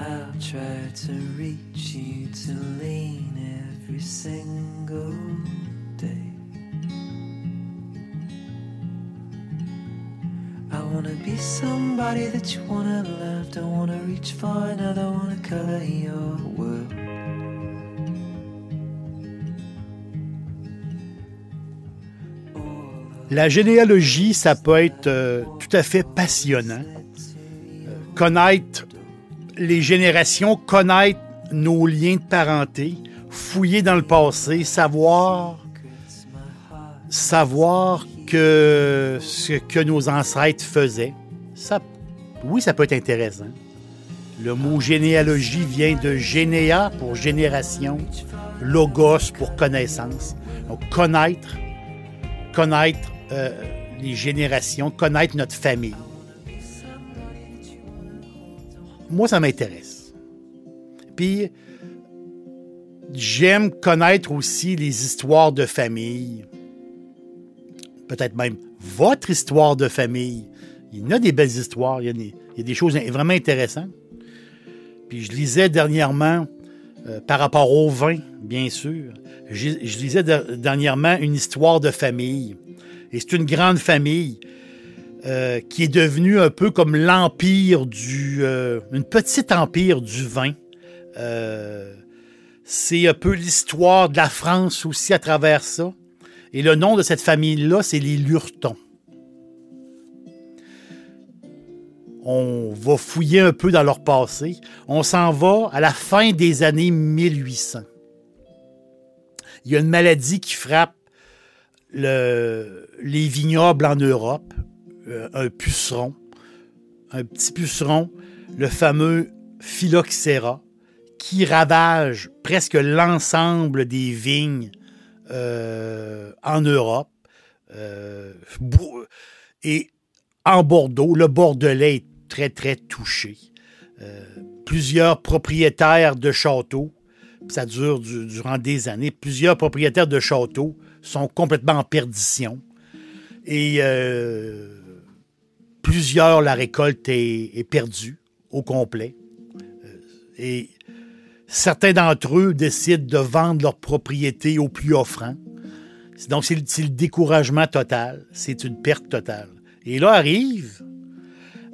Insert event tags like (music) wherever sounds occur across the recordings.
I'll try to reach you to lean every single day. I wanna be somebody that you wanna love. Don't wanna reach for another, wanna color your world. La généalogie, ça peut être euh, tout à fait passionnant. Euh, connaître les générations, connaître nos liens de parenté, fouiller dans le passé, savoir, savoir que ce que nos ancêtres faisaient. Ça, oui, ça peut être intéressant. Le mot généalogie vient de généa pour génération, logos pour connaissance. Donc, connaître, connaître euh, les générations, connaître notre famille. Moi, ça m'intéresse. Puis, j'aime connaître aussi les histoires de famille. Peut-être même votre histoire de famille. Il y en a des belles histoires, il y a des, choses vraiment intéressantes. Puis je lisais dernièrement, euh, par rapport au vin, bien sûr, je, lisais de- dernièrement une histoire de famille. Et c'est une grande famille euh, qui est devenue un peu comme l'empire du... euh, une petite empire du vin. Euh, c'est un peu l'histoire de la France aussi à travers ça. Et le nom de cette famille-là, c'est les Lurtons. On va fouiller un peu dans leur passé. On s'en va à la fin des années 1800. Il y a une maladie qui frappe le- les vignobles en Europe, un puceron, un petit puceron, le fameux phylloxéra, qui ravage presque l'ensemble des vignes euh, en Europe. Euh, et en Bordeaux, le Bordelais est très, très touché. Euh, plusieurs propriétaires de châteaux, ça dure du- durant des années, plusieurs propriétaires de châteaux sont complètement en perdition. Et euh, plusieurs, la récolte est, perdue au complet. Euh, et certains d'entre eux décident de vendre leur propriété au plus offrant. Donc, c'est le, découragement total. C'est une perte totale. Et là arrive,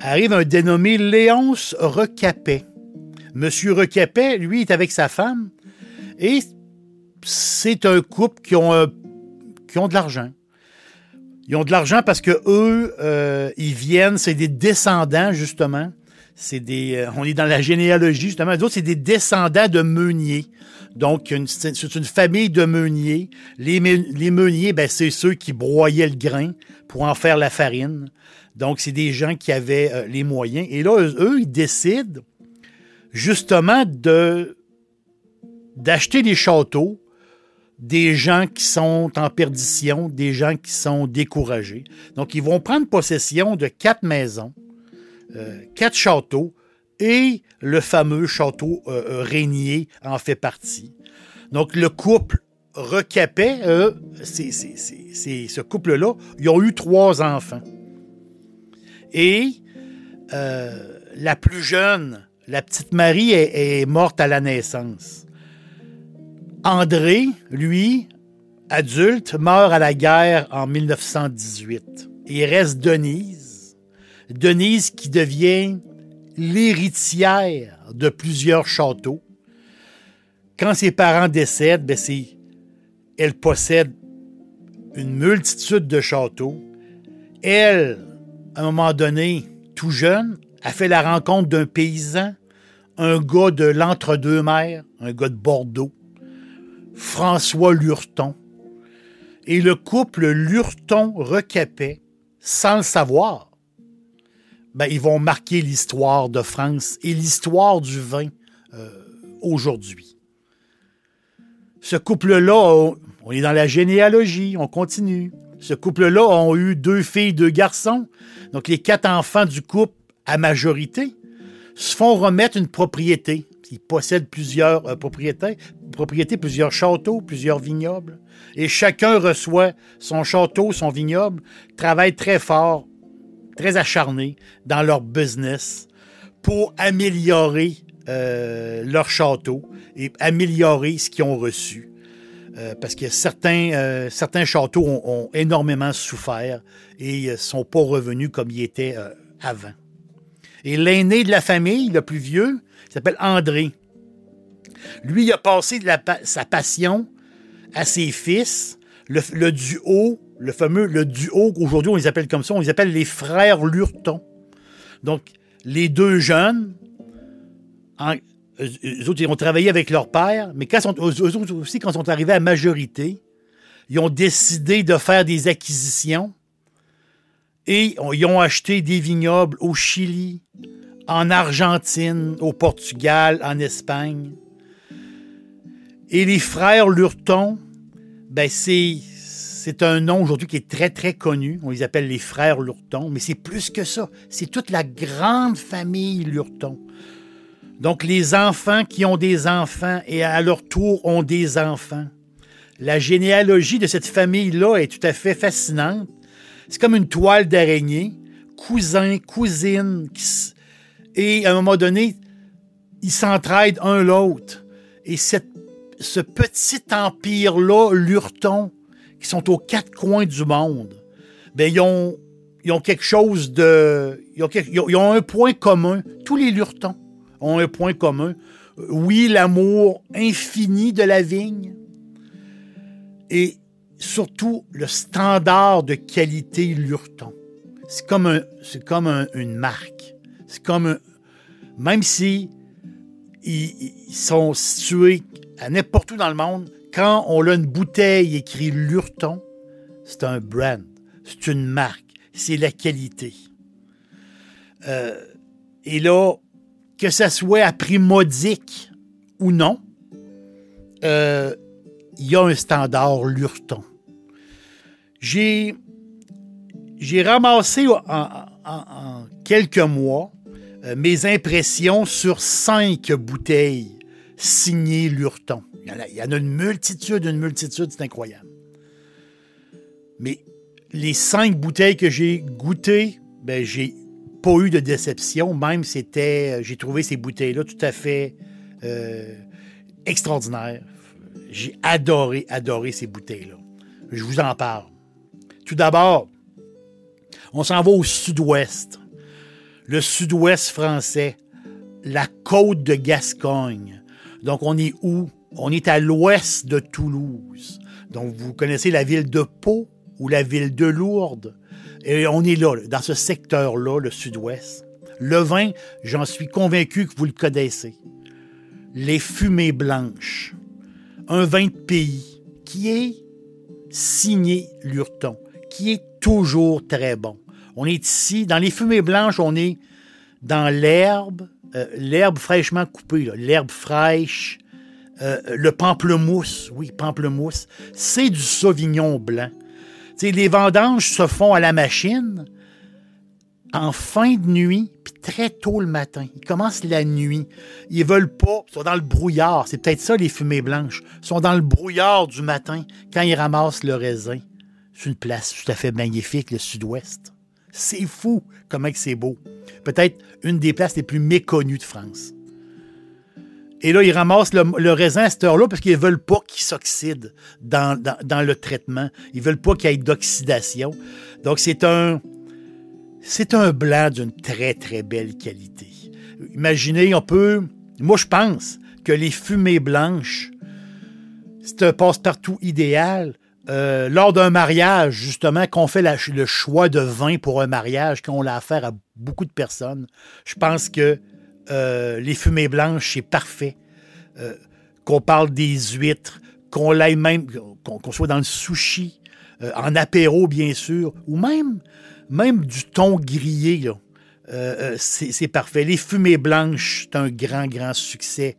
arrive un dénommé Léonce Recapet. Monsieur Recapet, lui, est avec sa femme et c'est un couple qui ont, un- qui ont de l'argent. Ils ont de l'argent parce que eux, euh, ils viennent, c'est des descendants, justement. C'est des, euh, on est dans la généalogie, justement. D'autres, c'est des descendants de meuniers. Donc, c'est une famille de meuniers. Les, me- les meuniers, ben, c'est ceux qui broyaient le grain pour en faire la farine. Donc, c'est des gens qui avaient euh, les moyens. Et là, eux, ils décident justement d'acheter des châteaux des gens qui sont en perdition, des gens qui sont découragés. Donc, ils vont prendre possession de quatre maisons, euh, quatre châteaux, et le fameux château euh, euh, Régnier en fait partie. Donc, le couple Recapet, euh, c'est, c'est- c'est- ce couple-là, ils ont eu trois enfants. Et euh, la plus jeune, la petite Marie, est morte à la naissance. André, lui, adulte, meurt à la guerre en 1918. Et il reste Denise. Denise qui devient l'héritière de plusieurs châteaux. Quand ses parents décèdent, ben elle possède une multitude de châteaux. Elle, à un moment donné, tout jeune, a fait la rencontre d'un paysan, un gars de l'entre-deux-mers, un gars de Bordeaux, François Lurton. Et le couple Lurton-Recapet, sans le savoir, ben, ils vont marquer l'histoire de France et l'histoire du vin euh, aujourd'hui. Ce couple-là, on, on est dans la généalogie, on continue. Ce couple-là ont eu deux filles, deux garçons. Donc les quatre enfants du couple, à majorité, se font remettre une propriété. Ils possèdent plusieurs euh, propriétés, plusieurs châteaux, plusieurs vignobles. Et chacun reçoit son château, son vignoble, travaille très fort, très acharné dans leur business pour améliorer euh, leur château et améliorer ce qu'ils ont reçu. Euh, parce que certains, certains châteaux ont, énormément souffert et ne sont pas revenus comme ils étaient avant. Et l'aîné de la famille, le plus vieux, s'appelle André. Lui, il a passé sa passion à ses fils, le, duo, le fameux le duo qu'aujourd'hui on les appelle comme ça, on les appelle les frères Lurton. Donc, les deux jeunes, eux ils ont travaillé avec leur père, mais quand eux aussi, quand ils sont arrivés à majorité, ils ont décidé de faire des acquisitions et ils ont acheté des vignobles au Chili, en Argentine, au Portugal, en Espagne. Et les frères Lurton, ben c'est, c'est un nom aujourd'hui qui est très, très connu. On les appelle les frères Lurton, mais c'est plus que ça. C'est toute la grande famille Lurton. Donc, les enfants qui ont des enfants et à leur tour ont des enfants. La généalogie de cette famille-là est tout à fait fascinante. C'est comme une toile d'araignée, cousins, cousines, et à un moment donné, ils s'entraident un l'autre. Et cette ce petit empire-là, Lurton, qui sont aux quatre coins du monde, ils ont, ils ont quelque chose de. Ils ont, ils ont, un point commun. Tous les Lurtons ont un point commun. Oui, l'amour infini de la vigne et surtout le standard de qualité Lurton. C'est comme, une marque. C'est comme un, même si ils, sont situés à n'importe où dans le monde, quand on a une bouteille écrit Lurton, c'est un brand, c'est une marque, c'est la qualité. Euh, et là, que ça soit à prix modique ou non, euh, il y a un standard Lurton. J'ai, ramassé en quelques mois euh, mes impressions sur cinq bouteilles signées Lurton. Il y, en a, une multitude, une multitude, c'est incroyable. Mais les cinq bouteilles que j'ai goûtées, ben, j'ai pas eu de déception. Même c'était, j'ai trouvé ces bouteilles-là tout à fait euh, extraordinaires. J'ai adoré, adoré ces bouteilles-là. Je vous en parle. Tout d'abord, on s'en va au sud-ouest le sud-ouest français, la côte de Gascogne. Donc, on est où? On est à l'ouest de Toulouse. Donc, vous connaissez la ville de Pau ou la ville de Lourdes? Et on est là, dans ce secteur-là, le sud-ouest. Le vin, j'en suis convaincu que vous le connaissez. Les fumées blanches. Un vin de pays qui est signé Lurton, qui est toujours très bon. On est ici, dans les fumées blanches, on est dans l'herbe, euh, l'herbe fraîchement coupée, l'herbe fraîche, euh, le pamplemousse, oui, pamplemousse, c'est du sauvignon blanc. les vendanges se font à la machine en fin de nuit, puis très tôt le matin. Ils commencent la nuit. Ils veulent pas, ils sont dans le brouillard. C'est peut-être ça les fumées blanches. Ils sont dans le brouillard du matin quand ils ramassent le raisin. C'est une place tout à fait magnifique, le sud-ouest. C'est fou comment c'est beau. Peut-être une des places les plus méconnues de France. Et là, ils ramassent le, raisin à cette heure-là parce qu'ils ne veulent pas qu'il s'oxyde dans, le traitement. Ils ne veulent pas qu'il y ait d'oxydation. Donc, c'est un, c'est un blanc d'une très, très belle qualité. Imaginez, on peut. Moi, je pense que les fumées blanches, c'est un passe-partout idéal euh, lors d'un mariage, justement, qu'on fait le choix de vin pour un mariage, qu'on l'a affaire à beaucoup de personnes, je pense que euh, les fumées blanches, c'est parfait. Euh, qu'on parle des huîtres, qu'on même, qu'on soit dans le sushi, en apéro, bien sûr, ou même, même du thon grillé, c'est parfait. Les fumées blanches, c'est un grand, grand succès.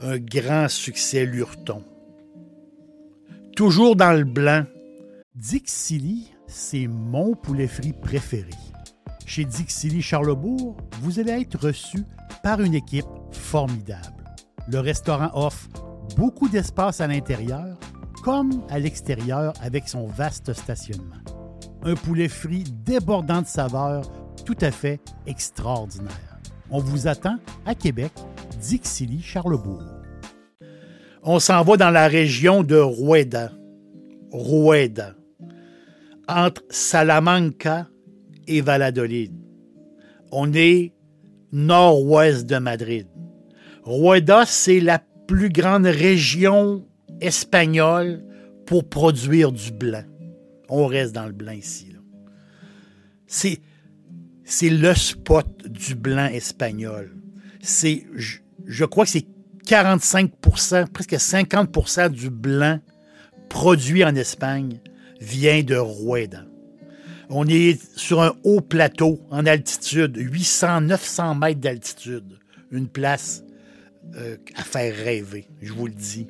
Un grand succès, Lurton. Toujours dans le blanc. Dixili, c'est mon poulet frit préféré. Chez Dixili Charlebourg, vous allez être reçu par une équipe formidable. Le restaurant offre beaucoup d'espace à l'intérieur comme à l'extérieur avec son vaste stationnement. Un poulet frit débordant de saveurs tout à fait extraordinaire. On vous attend à Québec, Dixilly, Charlebourg. On s'en va dans la région de Rueda. Rueda. Entre Salamanca et Valladolid. On est nord-ouest de Madrid. Rueda, c'est la plus grande région espagnole pour produire du blanc. On reste dans le blanc ici. C'est, c'est le spot du blanc espagnol. C'est, je, crois que c'est 45% presque 50% du blanc produit en Espagne vient de Rueda. On est sur un haut plateau en altitude, 800-900 mètres d'altitude. Une place euh, à faire rêver, je vous le dis.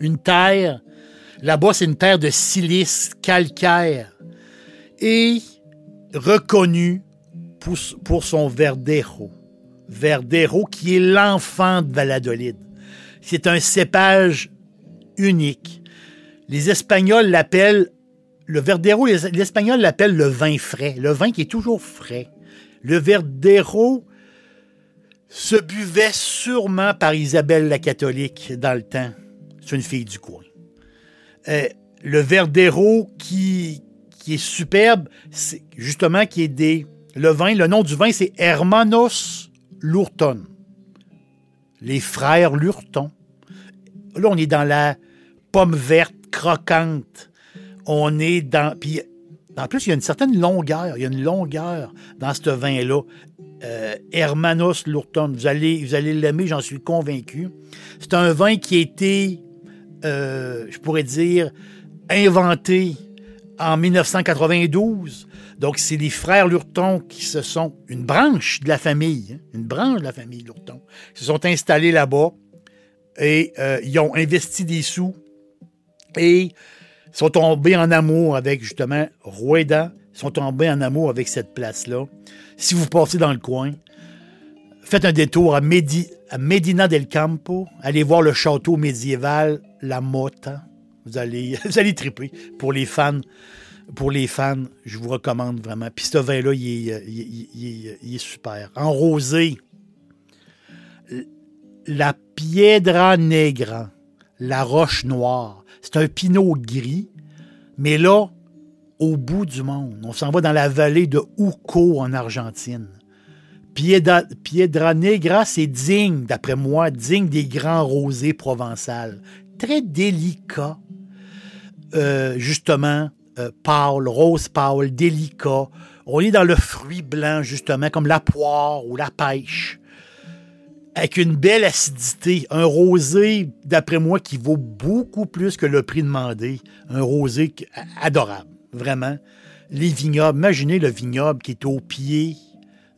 Une terre, là-bas, c'est une terre de silice calcaire et reconnue pour, pour son Verdejo. Verdejo qui est l'enfant de Valladolid. C'est un cépage unique. Les Espagnols l'appellent, le Verdero, les, Espagnols l'appellent le vin frais, le vin qui est toujours frais. Le Verdero se buvait sûrement par Isabelle la catholique dans le temps. C'est une fille du coin. Euh, le Verdero qui, qui est superbe, c'est justement qui est des. Le vin, le nom du vin, c'est Hermanos Lurton. Les frères Lurton. Là, on est dans la pomme verte croquante. On est dans. Puis, en plus, il y a une certaine longueur. Il y a une longueur dans ce vin-là. Euh, Hermanos Lurton. Vous allez, vous allez l'aimer, j'en suis convaincu. C'est un vin qui a été, euh, je pourrais dire, inventé en 1992. Donc, c'est les frères Lurton qui se sont, une branche de la famille, hein, une branche de la famille Lurton, se sont installés là-bas et euh, ils ont investi des sous et sont tombés en amour avec justement Rueda, sont tombés en amour avec cette place-là. Si vous passez dans le coin, faites un détour à, Medina del Campo, allez voir le château médiéval La Mota. Vous allez, (laughs) vous allez triper pour les fans. Pour les fans, je vous recommande vraiment. Puis ce vin-là, il est, est super. En rosé, la Piedra Negra, la roche noire. C'est un pinot gris, mais là, au bout du monde. On s'en va dans la vallée de Uco en Argentine. Piedra, Piedra Negra, c'est digne, d'après moi, digne des grands rosés provençals. Très délicat. Euh, justement, euh, pâle, rose pâle, délicat. On est dans le fruit blanc, justement, comme la poire ou la pêche. Avec une belle acidité. Un rosé, d'après moi, qui vaut beaucoup plus que le prix demandé. Un rosé adorable vraiment. Les vignobles, imaginez le vignoble qui est au pied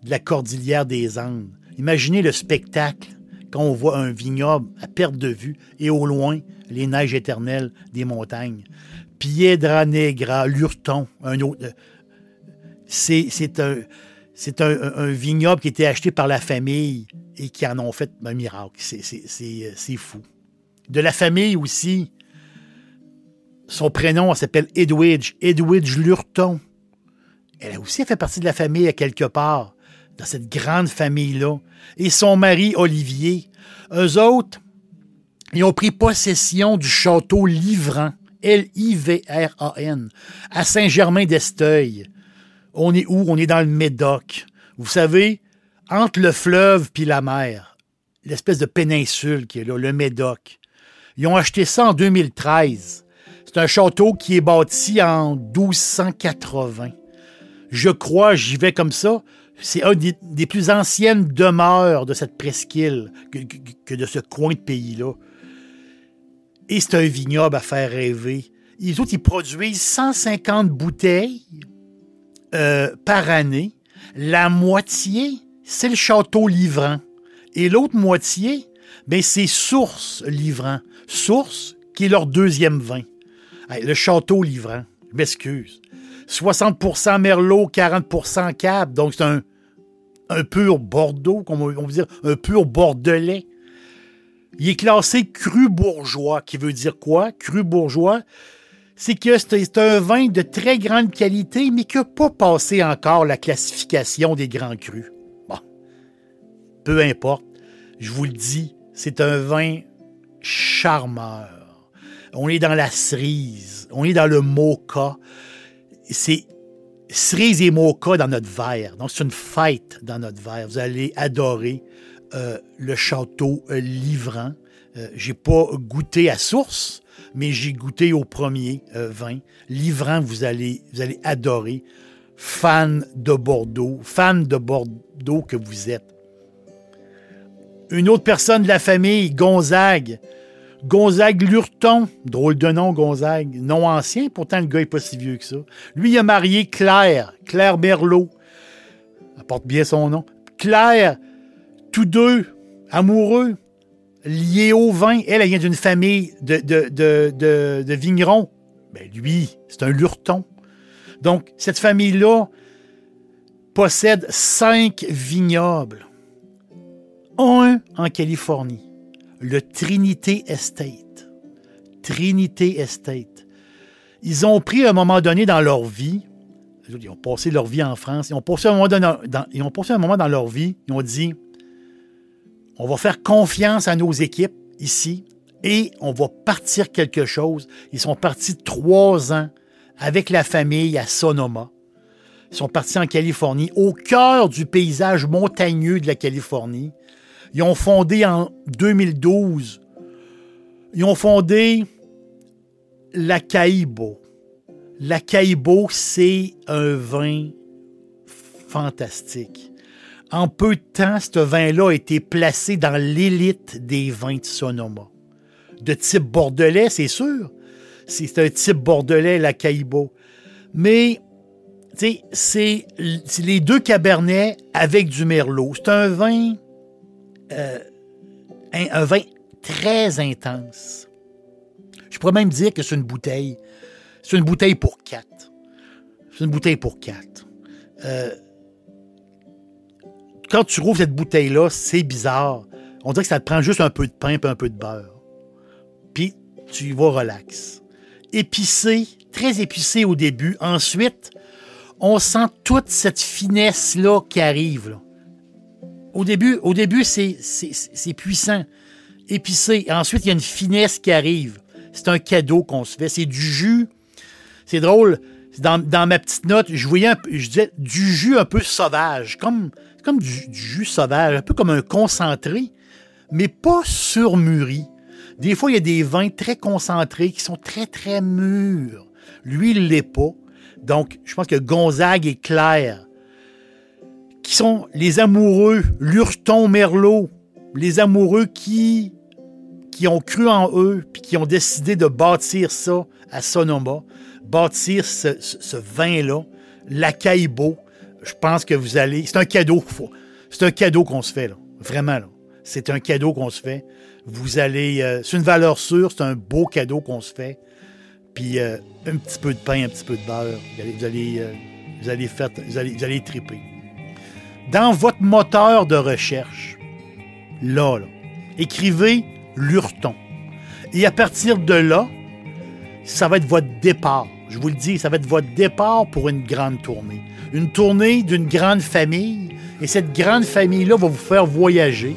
de la cordillère des Andes. Imaginez le spectacle quand on voit un vignoble à perte de vue et au loin les neiges éternelles des montagnes. Piedra Negra, Lurton, un autre. Euh, c'est un, c'est un, vignoble qui était acheté par la famille et qui en ont fait un miracle. C'est fou. De la famille aussi, son prénom, s'appelle Edwidge, Edwidge Lurton. Elle a aussi fait partie de la famille à quelque part, dans cette grande famille-là. Et son mari, Olivier. Eux autres, ils ont pris possession du château Livran, L-I-V-R-A-N, à Saint-Germain-d'Esteuil. On est où? On est dans le Médoc. Vous savez, entre le fleuve puis la mer, l'espèce de péninsule qui est là, le Médoc. Ils ont acheté ça en 2013. C'est un château qui est bâti en 1280. Je crois, j'y vais comme ça, c'est un des, plus anciennes demeures de cette presqu'île que, de ce coin de pays-là. Et c'est un vignoble à faire rêver. Les autres, ils produisent 150 bouteilles euh, par année. La moitié, c'est le château livrant. Et l'autre moitié, ben, c'est Source livrant. Source, qui est leur deuxième vin. le château livrant, je m'excuse. 60% Merlot, 40% Cab. Donc, c'est un, un pur Bordeaux, comme on veut dire, un pur Bordelais. Il est classé cru bourgeois, qui veut dire quoi? Cru bourgeois, c'est que c'est un vin de très grande qualité, mais qui n'a pas passé encore la classification des grands crus. Bon, peu importe, je vous le dis, c'est un vin charmeur. On est dans la cerise, on est dans le mocha. C'est cerise et mocha dans notre verre. Donc, c'est une fête dans notre verre. Vous allez adorer euh, le château euh, livrant. Euh, j'ai pas goûté à source, mais j'ai goûté au premier vin. Livrant, vous allez, adorer. Fan de Bordeaux, fan de Bordeaux que vous êtes. Une autre personne de la famille, Gonzague. Gonzague Lurton, drôle de nom, Gonzague, nom ancien, pourtant le gars n'est pas si vieux que ça. Lui, a marié Claire, Claire Berlot. Elle porte bien son nom. Claire, tous deux amoureux, liés au vin. Elle, elle vient d'une famille de, vignerons. Ben, lui, c'est un Lurton. Donc, cette famille-là possède cinq vignobles. Un en Californie, le Trinité Estate. Trinité Estate. Ils ont pris un moment donné dans leur vie, ils ont passé leur vie en France, ils ont passé un moment dans, ils ont passé un moment dans leur vie, ils ont dit on va faire confiance à nos équipes ici et on va partir quelque chose. Ils sont partis trois ans avec la famille à Sonoma. Ils sont partis en Californie, au cœur du paysage montagneux de la Californie. Ils ont fondé en 2012, ils ont fondé la Caibo. La Caibo, c'est un vin fantastique. En peu de temps, ce vin-là a été placé dans l'élite des vins de Sonoma. De type bordelais, c'est sûr. C'est un type bordelais, la Caïbo. Mais, tu sais, c'est les deux cabernets avec du merlot. C'est un vin, euh, un, vin très intense. Je pourrais même dire que c'est une bouteille. C'est une bouteille pour quatre. C'est une bouteille pour quatre. Euh, quand tu rouvres cette bouteille-là, c'est bizarre. On dirait que ça te prend juste un peu de pain et un peu de beurre. Puis tu y vas relax. Épicé, très épicé au début. Ensuite, on sent toute cette finesse-là qui arrive. Au début, au début c'est, puissant, épicé. Ensuite, il y a une finesse qui arrive. C'est un cadeau qu'on se fait. C'est du jus. C'est drôle. Dans, ma petite note, je voyais je disais du jus un peu sauvage, comme comme du, jus sauvage, un peu comme un concentré, mais pas surmûri. Des fois, il y a des vins très concentrés qui sont très, très mûrs. Lui, il l'est pas. Donc, je pense que Gonzague et Claire, qui sont les amoureux, Lurton, Merlot, les amoureux qui, qui ont cru en eux, puis qui ont décidé de bâtir ça à Sonoma, bâtir ce, ce vin-là, la Caïbo, je pense que vous allez. C'est un cadeau C'est un cadeau qu'on se fait, là. Vraiment, là. C'est un cadeau qu'on se fait. Vous allez. Euh, c'est une valeur sûre, c'est un beau cadeau qu'on se fait. Puis euh, un petit peu de pain, un petit peu de beurre. Vous allez, euh, vous allez, faire, vous allez, vous allez triper. Dans votre moteur de recherche, là, là, écrivez Lurton. Et à partir de là, ça va être votre départ. Je vous le dis, ça va être votre départ pour une grande tournée une tournée d'une grande famille. Et cette grande famille-là va vous faire voyager.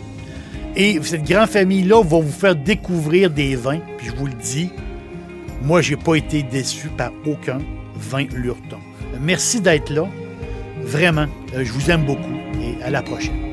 Et cette grande famille-là va vous faire découvrir des vins. Puis je vous le dis, moi, je n'ai pas été déçu par aucun vin Lurton. Merci d'être là. Vraiment, euh, je vous aime beaucoup et à la prochaine.